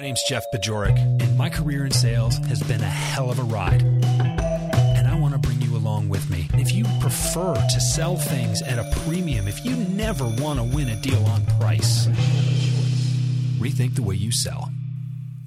My name's Jeff Bajorek, and my career in sales has been a hell of a ride. And I want to bring you along with me. If you prefer to sell things at a premium, if you never want to win a deal on price, rethink the way you sell.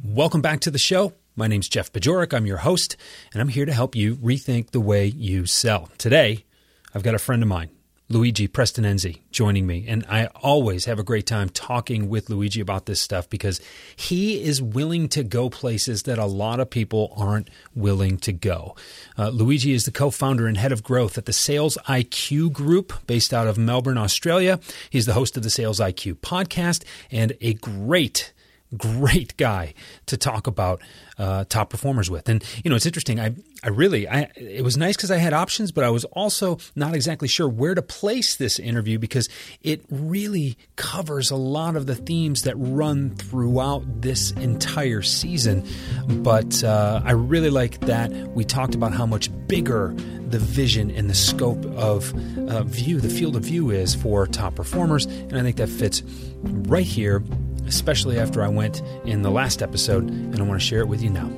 Welcome back to the show. My name's Jeff Bajorek. I'm your host, and I'm here to help you rethink the way you sell. Today, I've got a friend of mine Luigi Prestinenzi joining me. And I always have a great time talking with Luigi about this stuff because he is willing to go places that a lot of people aren't willing to go. Uh, Luigi is the co founder and head of growth at the Sales IQ Group based out of Melbourne, Australia. He's the host of the Sales IQ podcast and a great great guy to talk about uh, top performers with. And you know, it's interesting. I I really I it was nice because I had options, but I was also not exactly sure where to place this interview because it really covers a lot of the themes that run throughout this entire season. But uh, I really like that we talked about how much bigger the vision and the scope of uh, view, the field of view is for top performers, and I think that fits right here especially after I went in the last episode, and I want to share it with you now.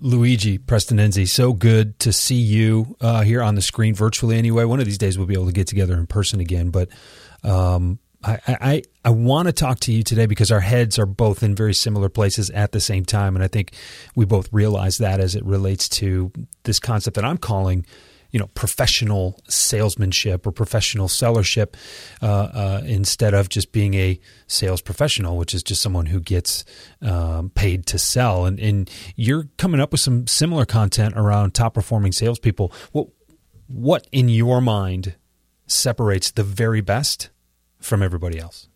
Luigi Prestinenzi, so good to see you uh, here on the screen virtually. Anyway, one of these days we'll be able to get together in person again. But um, I, I, I want to talk to you today because our heads are both in very similar places at the same time, and I think we both realize that as it relates to this concept that I'm calling you know professional salesmanship or professional sellership uh, uh, instead of just being a sales professional, which is just someone who gets um, paid to sell. And, and you're coming up with some similar content around top performing salespeople. What what in your mind separates the very best from everybody else?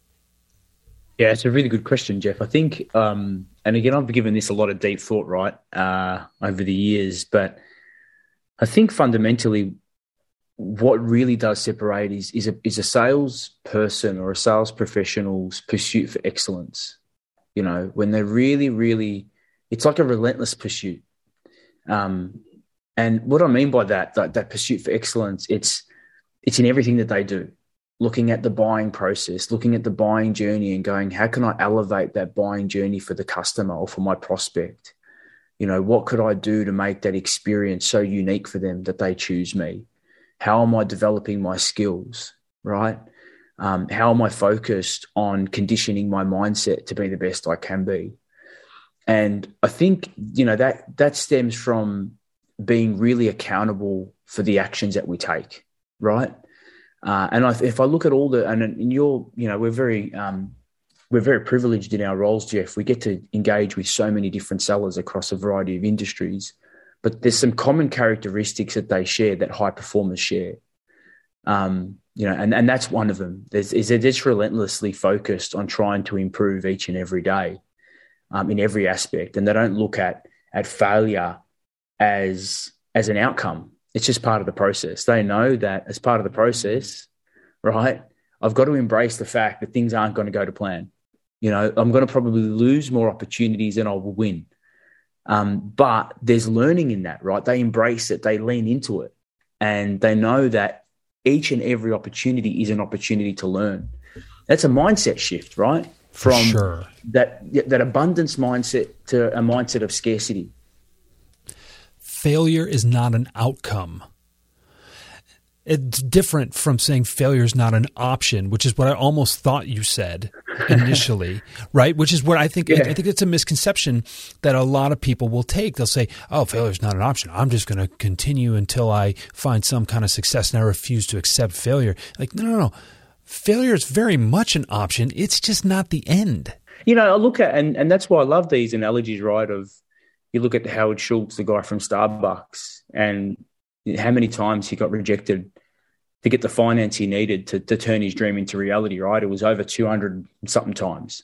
Yeah, it's a really good question, Jeff. I think, um, and again, I've given this a lot of deep thought, right, uh, over the years, but I think fundamentally, what really does separate is is a is a sales person or a sales professional's pursuit for excellence. You know, when they're really, really, it's like a relentless pursuit. Um, and what I mean by that, that, that pursuit for excellence, it's it's in everything that they do. Looking at the buying process, looking at the buying journey, and going, how can I elevate that buying journey for the customer or for my prospect? You know what could i do to make that experience so unique for them that they choose me? How am i developing my skills right? Um, how am i focused on conditioning my mindset to be the best i can be? And i think you know that that stems from being really accountable for the actions that we take right? Uh, and I, if i look at all the and, you're you know we're very um, we're very privileged in our roles, Jeff. We get to engage with so many different sellers across a variety of industries, but there's some common characteristics that they share that high performers share. Um, you know, and, and that's one of them. There's, is they're just relentlessly focused on trying to improve each and every day um, in every aspect, and they don't look at at failure as as an outcome. It's just part of the process. They know that as part of the process, right? I've got to embrace the fact that things aren't going to go to plan. You know, I'm going to probably lose more opportunities than I will win. Um, but there's learning in that, right? They embrace it, they lean into it, and they know that each and every opportunity is an opportunity to learn. That's a mindset shift, right? From sure. that that abundance mindset to a mindset of scarcity. Failure is not an outcome it's different from saying failure is not an option, which is what I almost thought you said initially, right? Which is what I think. Yeah. I think it's a misconception that a lot of people will take. They'll say, "Oh, failure is not an option. I'm just going to continue until I find some kind of success, and I refuse to accept failure." Like, no, no, no. Failure is very much an option. It's just not the end. You know, I look at and and that's why I love these analogies, right? Of you look at Howard Schultz, the guy from Starbucks, and how many times he got rejected to get the finance he needed to, to turn his dream into reality, right? It was over 200 something times.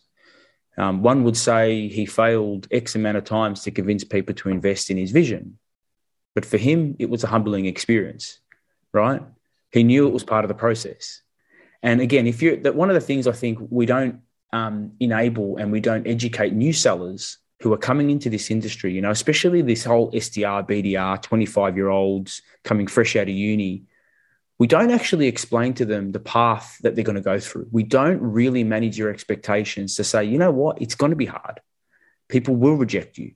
Um, one would say he failed X amount of times to convince people to invest in his vision. But for him, it was a humbling experience, right? He knew it was part of the process. And again, if you're that one of the things I think we don't um, enable and we don't educate new sellers who are coming into this industry, you know, especially this whole SDR, BDR, 25 year olds coming fresh out of uni, we don't actually explain to them the path that they're going to go through. We don't really manage your expectations to say, you know what, it's going to be hard. People will reject you.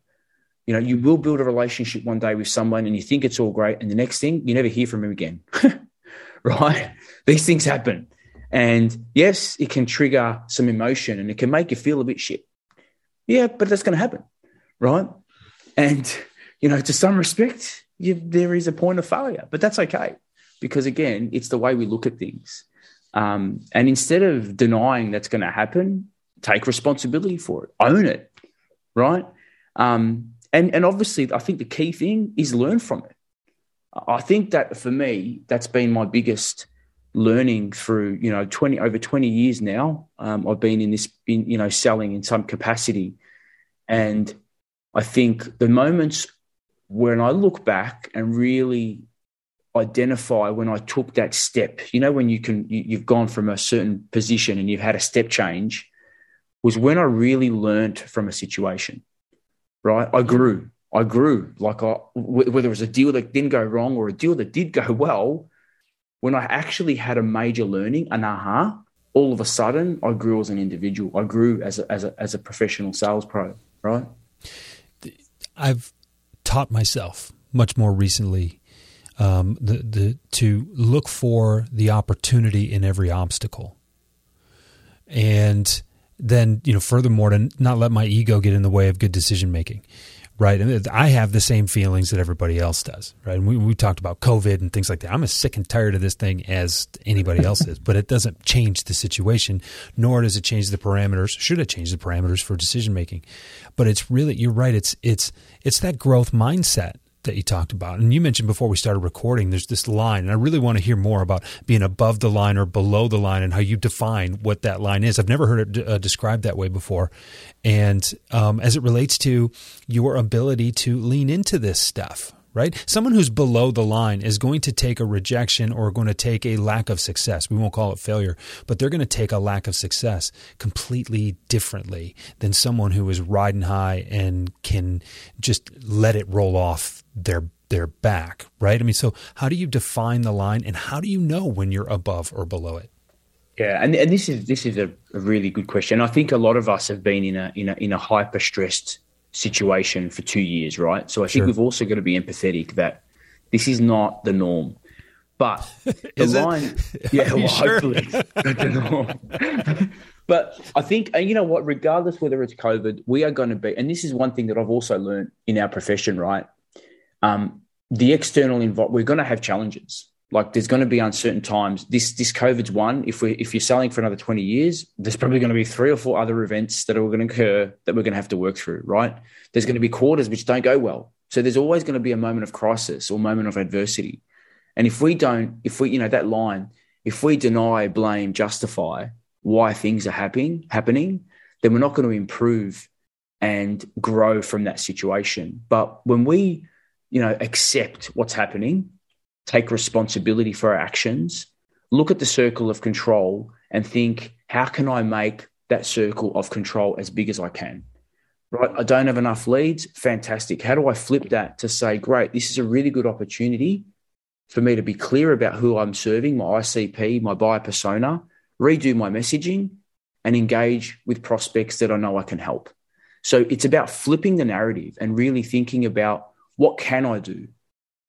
You know, you will build a relationship one day with someone and you think it's all great. And the next thing, you never hear from him again. right? These things happen. And yes, it can trigger some emotion and it can make you feel a bit shit. Yeah, but that's going to happen, right? And you know, to some respect, you, there is a point of failure, but that's okay because again, it's the way we look at things. Um, and instead of denying that's going to happen, take responsibility for it, own it, right? Um, and and obviously, I think the key thing is learn from it. I think that for me, that's been my biggest learning through you know 20 over 20 years now um, i've been in this in, you know selling in some capacity. And i think the moments when i look back and really identify when i took that step you know when you can you, you've gone from a certain position and you've had a step change was when i really learned from a situation right? I grew. I grew. Like I, whether it was a deal that didn't go wrong or a deal that did go well when I actually had a major learning, an aha, all of a sudden I grew as an individual. I grew as a, as a, as a professional sales pro, right? I've taught myself much more recently um, the, the, to look for the opportunity in every obstacle. And then, you know, furthermore, to not let my ego get in the way of good decision making right? And I have the same feelings that everybody else does, right? And we, we talked about COVID and things like that. I'm as sick and tired of this thing as anybody else is, but it doesn't change the situation, nor does it change the parameters. Should it change the parameters for decision making? But it's really, you're right. It's it's it's that growth mindset that you talked about. And you mentioned before we started recording, there's this line, and I really want to hear more about being above the line or below the line and how you define what that line is. I've never heard it uh, described that way before. And um, as it relates to your ability to lean into this stuff, right? Someone who's below the line is going to take a rejection or going to take a lack of success. We won't call it failure, but they're going to take a lack of success completely differently than someone who is riding high and can just let it roll off their their back, right? I mean, so how do you define the line and how do you know when you're above or below it? Yeah, and, and this is this is a, a really good question. I think a lot of us have been in a in a in a hyper stressed situation for two years, right? So I think sure. we've also got to be empathetic that this is not the norm. But the line, it? yeah, well, sure? hopefully the norm. but I think, and you know what, regardless whether it's COVID, we are going to be, and this is one thing that I've also learned in our profession, right? Um, the external environment, we're going to have challenges. Like there's going to be uncertain times. This this COVID's one. If we if you're selling for another 20 years, there's probably going to be three or four other events that are going to occur that we're going to have to work through. Right? There's going to be quarters which don't go well. So there's always going to be a moment of crisis or moment of adversity. And if we don't, if we you know that line, if we deny, blame, justify why things are happening happening, then we're not going to improve and grow from that situation. But when we you know accept what's happening take responsibility for our actions, look at the circle of control and think, how can I make that circle of control as big as I can? Right? I don't have enough leads. Fantastic. How do I flip that to say, great, this is a really good opportunity for me to be clear about who I'm serving, my ICP, my buyer persona, redo my messaging, and engage with prospects that I know I can help. So it's about flipping the narrative and really thinking about what can I do,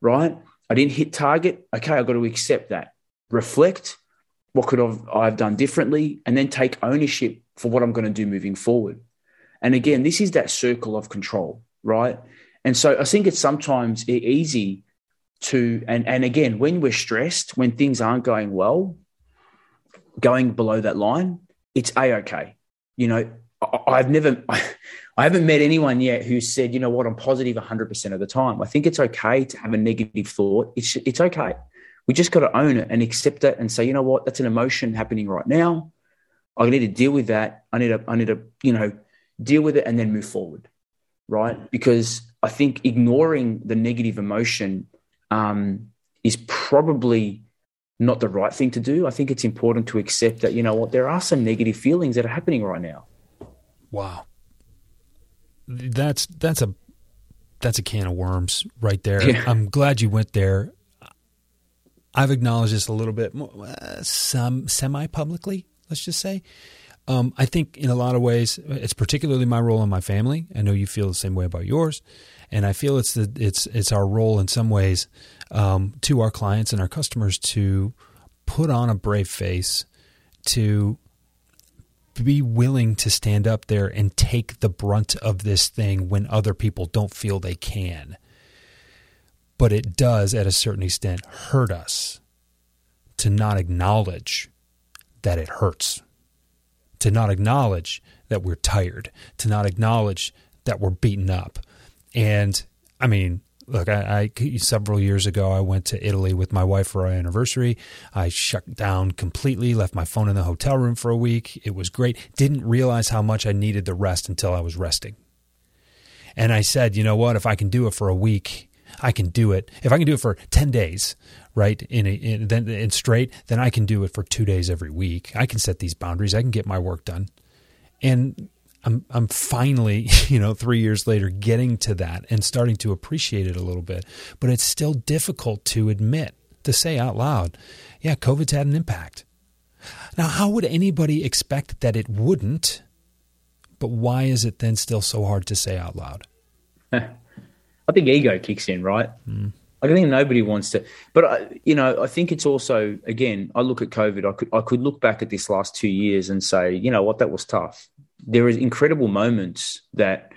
right? I didn't hit target. Okay, I've got to accept that. Reflect. What could I've, done differently? And then take ownership for what I'm going to do moving forward. And again, this is that circle of control, right? And so I think it's sometimes easy to, and, and again, when we're stressed, when things aren't going well, going below that line, it's a okay. You know, I, have never, I haven't met anyone yet who said, you know what, I'm positive 100% of the time. I think it's okay to have a negative thought. It's, it's okay. We just got to own it and accept it and say, you know what, that's an emotion happening right now. I need to deal with that. I need to, I need to, you know, deal with it and then move forward. Right. Because I think ignoring the negative emotion um, is probably not the right thing to do. I think it's important to accept that, you know what, there are some negative feelings that are happening right now. Wow. That's that's a that's a can of worms right there. Yeah. I'm glad you went there. I've acknowledged this a little bit more, uh, some semi publicly, let's just say. Um, I think in a lot of ways, it's particularly my role in my family. I know you feel the same way about yours, and I feel it's the it's it's our role in some ways um, to our clients and our customers to put on a brave face, to be willing to stand up there and take the brunt of this thing when other people don't feel they can. But it does, at a certain extent, hurt us to not acknowledge that it hurts to not acknowledge that we're tired, to not acknowledge that we're beaten up. And I mean, look, I, I, several years ago I went to Italy with my wife for our anniversary. I shut down completely, left my phone in the hotel room for a week. It was great. Didn't realize how much I needed the rest until I was resting. And I said, you know what? If I can do it for a week, I can do it. If I can do it for ten days, right in, a, in then in straight, then I can do it for two days every week. I can set these boundaries. I can get my work done, and I'm I'm finally you know three years later getting to that and starting to appreciate it a little bit. But it's still difficult to admit to say out loud, yeah, COVID's had an impact. Now, how would anybody expect that it wouldn't? But why is it then still so hard to say out loud? I think ego kicks in, right? Mm. I think nobody wants to, but I, you know, I think it's also again. I look at COVID. I could I could look back at this last two years and say, you know what, that was tough. There is incredible moments that,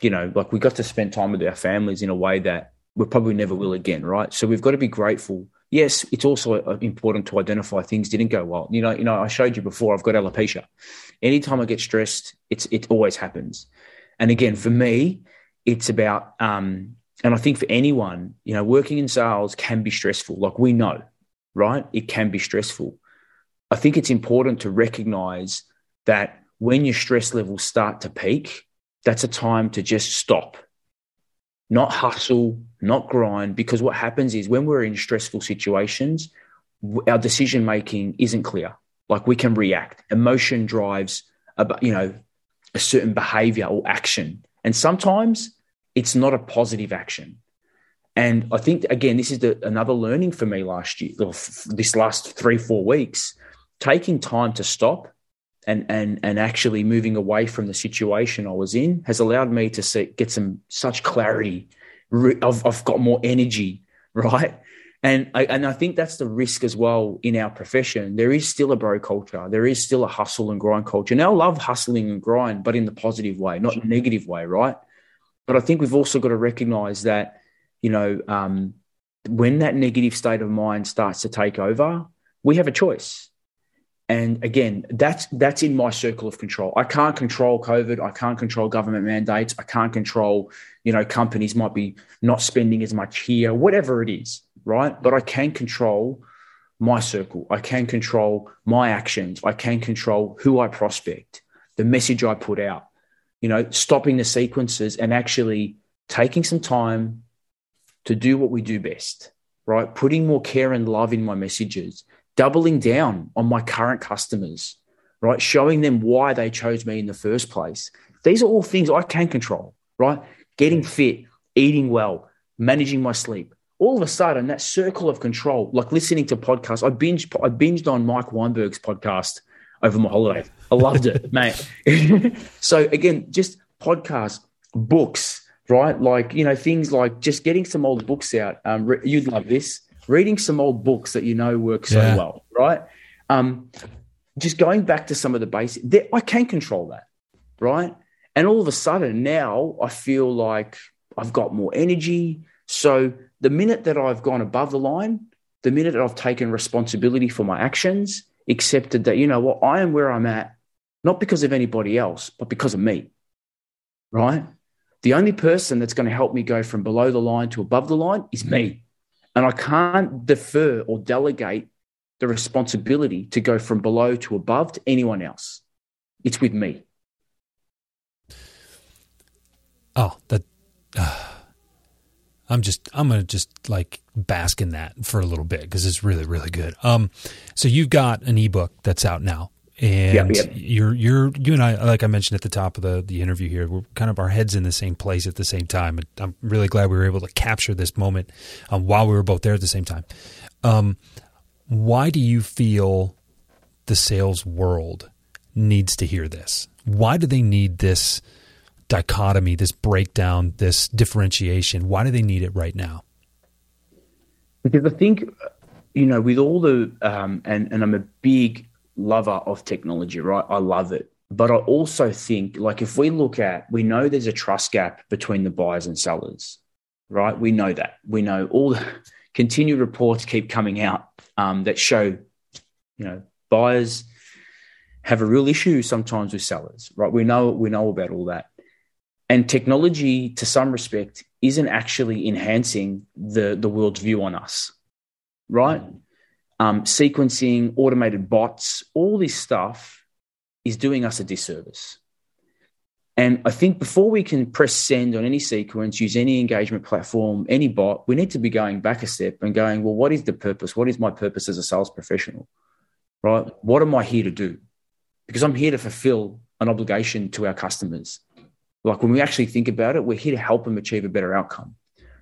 you know, like we got to spend time with our families in a way that we probably never will again, right? So we've got to be grateful. Yes, it's also uh, important to identify things didn't go well. You know, you know, I showed you before. I've got alopecia. Anytime I get stressed, it's it always happens. And again, for me, it's about um, and I think for anyone, you know, working in sales can be stressful. Like we know, right? It can be stressful. I think it's important to recognize that when your stress levels start to peak, that's a time to just stop, not hustle, not grind. Because what happens is when we're in stressful situations, our decision making isn't clear. Like we can react. Emotion drives, a, you know, a certain behavior or action, and sometimes it's not a positive action. And I think again, this is the, another learning for me last year, this last three four weeks, taking time to stop and and and actually moving away from the situation I was in has allowed me to see, get some such clarity. I've, I've got more energy, right? And I, and I think that's the risk as well in our profession. There is still a bro culture. There is still a hustle and grind culture. Now, I love hustling and grind, but in the positive way, not negative way, right? But I think we've also got to recognize that, you know, um, when that negative state of mind starts to take over, we have a choice. And again, that's that's in my circle of control. I can't control COVID. I can't control government mandates. I can't control, you know, companies might be not spending as much here, whatever it is, right? But I can control my circle. I can control my actions. I can control who I prospect, the message I put out you know, stopping the sequences and actually taking some time to do what we do best, right? Putting more care and love in my messages, doubling down on my current customers, right? Showing them why they chose me in the first place. These are all things I can control, right? Getting fit, eating well, managing my sleep. All of a sudden, that circle of control, like listening to podcasts, I binged, I binged on Mike Weinberg's podcast over my holiday. I loved it, mate. so again, just podcasts, books, right? Like, you know, things like just getting some old books out. Um, you'd love this. Reading some old books that you know work so yeah. well, right? Um, just going back to some of the basics, I can control that, right? And all of a sudden now I feel like I've got more energy. So the minute that I've gone above the line, the minute that I've taken responsibility for my actions, accepted that, you know what, I am where I'm at, not because of anybody else, but because of me, right? The only person that's going to help me go from below the line to above the line is me. And I can't defer or delegate the responsibility to go from below to above to anyone else. It's with me. Oh, that. Uh, I'm just, I'm to just like bask in that for a little bit because it's really, really good. Um, so you've got an ebook that's out now and yep, yep. you're you're you and I like I mentioned at the top of the the interview here we're kind of our heads in the same place at the same time I'm really glad we were able to capture this moment um, while we were both there at the same time. Um, why do you feel the sales world needs to hear this? Why do they need this dichotomy this breakdown this differentiation? Why do they need it right now? Because I think you know with all the um, and and I'm a big lover of technology, right? I love it. But I also think, like, if we look at, we know there's a trust gap between the buyers and sellers, right? We know that. We know all the continued reports keep coming out um, that show, you know, buyers have a real issue sometimes with sellers, right? We know we know about all that, and technology, to some respect, isn't actually enhancing the the world's view on us, right? Um, sequencing, automated bots, all this stuff is doing us a disservice. And I think before we can press send on any sequence, use any engagement platform, any bot, we need to be going back a step and going, well, what is the purpose? What is my purpose as a sales professional? Right? What am I here to do? Because I'm here to fulfill an obligation to our customers. Like when we actually think about it, we're here to help them achieve a better outcome.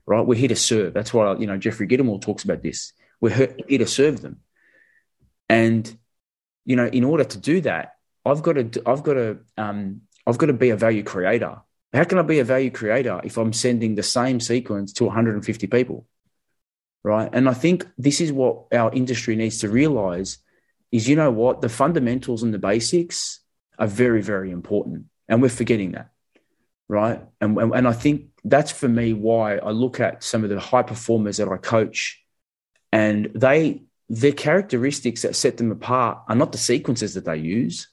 Right? We're here to serve. That's why you know Jeffrey Gitomer talks about this. We're here to serve them. And, you know, in order to do that, I've got to, I've got to, um, I've got to be a value creator. How can I be a value creator if I'm sending the same sequence to 150 people? Right. And I think this is what our industry needs to realize is, you know what, the fundamentals and the basics are very, very important. And we're forgetting that. Right. And, and, and I think that's for me why I look at some of the high performers that I coach and they their characteristics that set them apart are not the sequences that they use.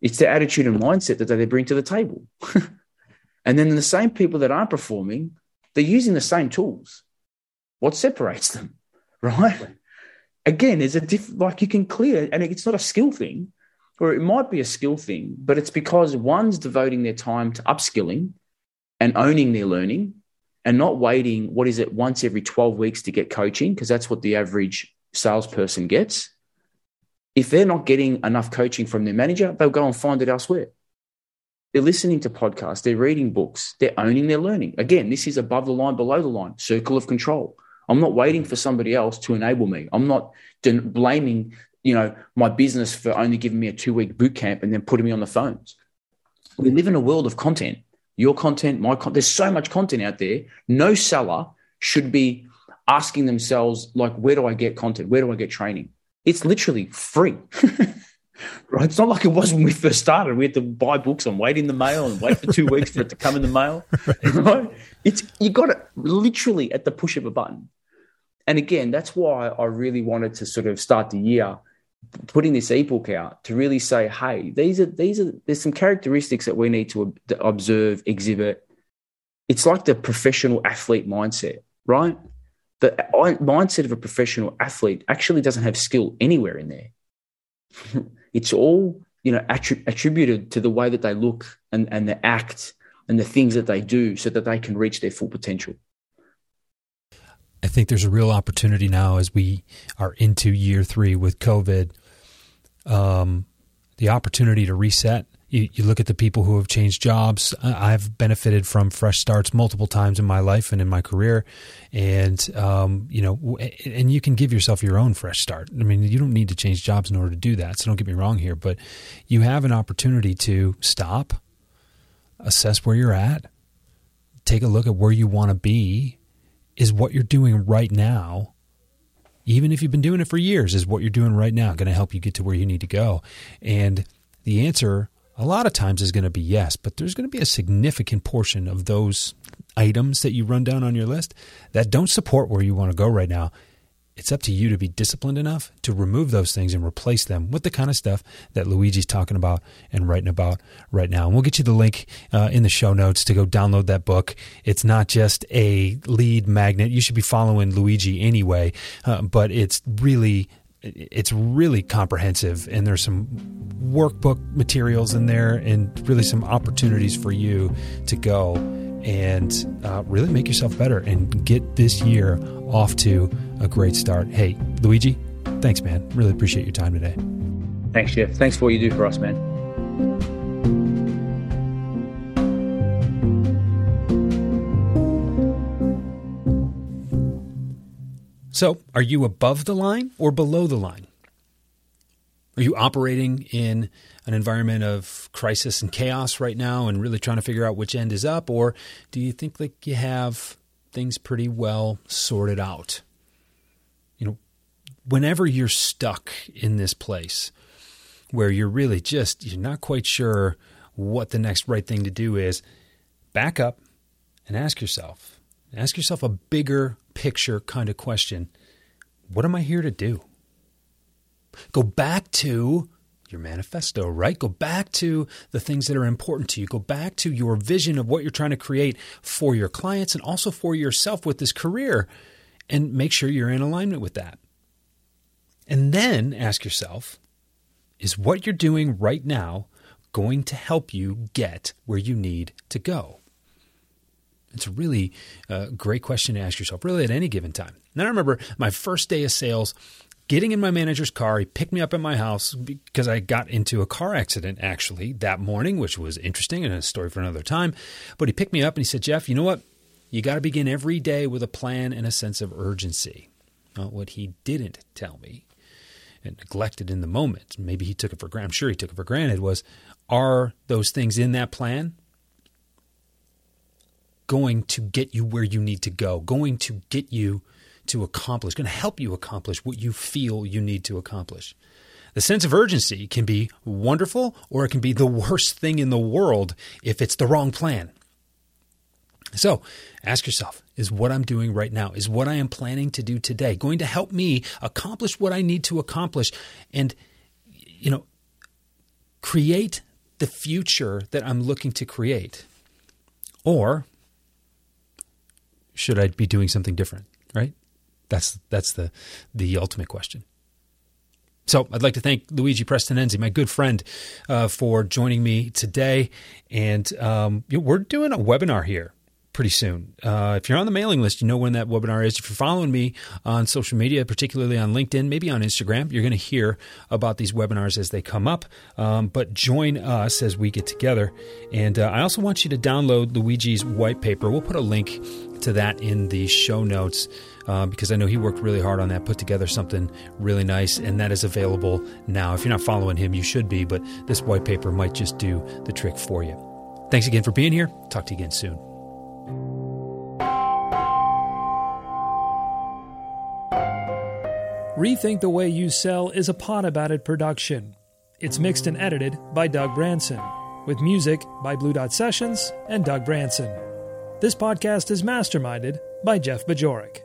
It's their attitude and mindset that they bring to the table. And then the same people that aren't performing they're using the same tools. What separates them right? Again is a diff like you can clear and it's not a skill thing or it might be a skill thing but it's because one's devoting their time to upskilling and owning their learning and not waiting, what is it, once every 12 weeks to get coaching, because that's what the average salesperson gets. If they're not getting enough coaching from their manager, they'll go and find it elsewhere. They're listening to podcasts, they're reading books, they're owning their learning. Again, this is above the line, below the line, circle of control. I'm not waiting for somebody else to enable me. I'm not blaming, you know, my business for only giving me a two week boot camp and then putting me on the phones. We live in a world of content your content, my content. There's so much content out there. No seller should be asking themselves, like, where do I get content? Where do I get training? It's literally free. right? It's not like it was when we first started. We had to buy books and wait in the mail and wait for two weeks for it to come in the mail. Right? It's you got it literally at the push of a button. And again, that's why I really wanted to sort of start the year putting this ebook out to really say, hey, these are these are there's some characteristics that we need to observe, exhibit. It's like the professional athlete mindset, right? The mindset of a professional athlete actually doesn't have skill anywhere in there. it's all you know attri- attributed to the way that they look and, and the act and the things that they do so that they can reach their full potential. I think there's a real opportunity now as we are into year three with COVID. Um, the opportunity to reset. You, you, look at the people who have changed jobs. I've benefited from fresh starts multiple times in my life and in my career, and um, you know, and you can give yourself your own fresh start. I mean, you don't need to change jobs in order to do that. So don't get me wrong here, but you have an opportunity to stop, assess where you're at, take a look at where you want to be is what you're doing right now even if you've been doing it for years is what you're doing right now going to help you get to where you need to go. And the answer a lot of times is going to be yes but there's going to be a significant portion of those items that you run down on your list that don't support where you want to go right now it's up to you to be disciplined enough to remove those things and replace them with the kind of stuff that Luigi's talking about and writing about right now. And we'll get you the link uh, in the show notes to go download that book. It's not just a lead magnet. You should be following Luigi anyway, uh, but it's really it's really comprehensive and there's some workbook materials in there and really some opportunities for you to go and uh, really make yourself better and get this year off to a great start. Hey, Luigi, thanks, man. Really appreciate your time today. Thanks, Jeff. Thanks for what you do for us, man. So, are you above the line or below the line? Are you operating in an environment of crisis and chaos right now and really trying to figure out which end is up? Or do you think like you have things pretty well sorted out? You know, whenever you're stuck in this place where you're really just, you're not quite sure what the next right thing to do is, back up and ask yourself, ask yourself a bigger picture kind of question. What am I here to do? Go back to your manifesto, right? Go back to the things that are important to you. Go back to your vision of what you're trying to create for your clients and also for yourself with this career and make sure you're in alignment with that. And then ask yourself is what you're doing right now going to help you get where you need to go? It's a really uh, great question to ask yourself, really at any given time. And I remember my first day of sales getting in my manager's car. He picked me up at my house because I got into a car accident actually that morning, which was interesting and a story for another time. But he picked me up and he said, Jeff, you know what? You got to begin every day with a plan and a sense of urgency. Well, what he didn't tell me and neglected in the moment, maybe he took it for granted, I'm sure he took it for granted, was are those things in that plan going to get you where you need to go, going to get you to accomplish, going to help you accomplish what you feel you need to accomplish. The sense of urgency can be wonderful or it can be the worst thing in the world if it's the wrong plan. So ask yourself is what I'm doing right now, is what I am planning to do today going to help me accomplish what I need to accomplish and, you know, create the future that I'm looking to create? Or should I be doing something different, right? That's that's the the ultimate question. So I'd like to thank Luigi Prestinenzi, my good friend, uh, for joining me today. And um, we're doing a webinar here pretty soon. Uh, if you're on the mailing list, you know when that webinar is. If you're following me on social media, particularly on LinkedIn, maybe on Instagram, you're going to hear about these webinars as they come up. Um, but join us as we get together. And uh, I also want you to download Luigi's white paper. We'll put a link to that in the show notes uh, because I know he worked really hard on that, put together something really nice, and that is available now. If you're not following him, you should be, but this white paper might just do the trick for you. Thanks again for being here. Talk to you again soon. Rethink the Way You Sell is a Pod About It production. It's mixed and edited by Doug Branson, with music by Blue Dot Sessions and Doug Branson. This podcast is masterminded by Jeff Bajorek.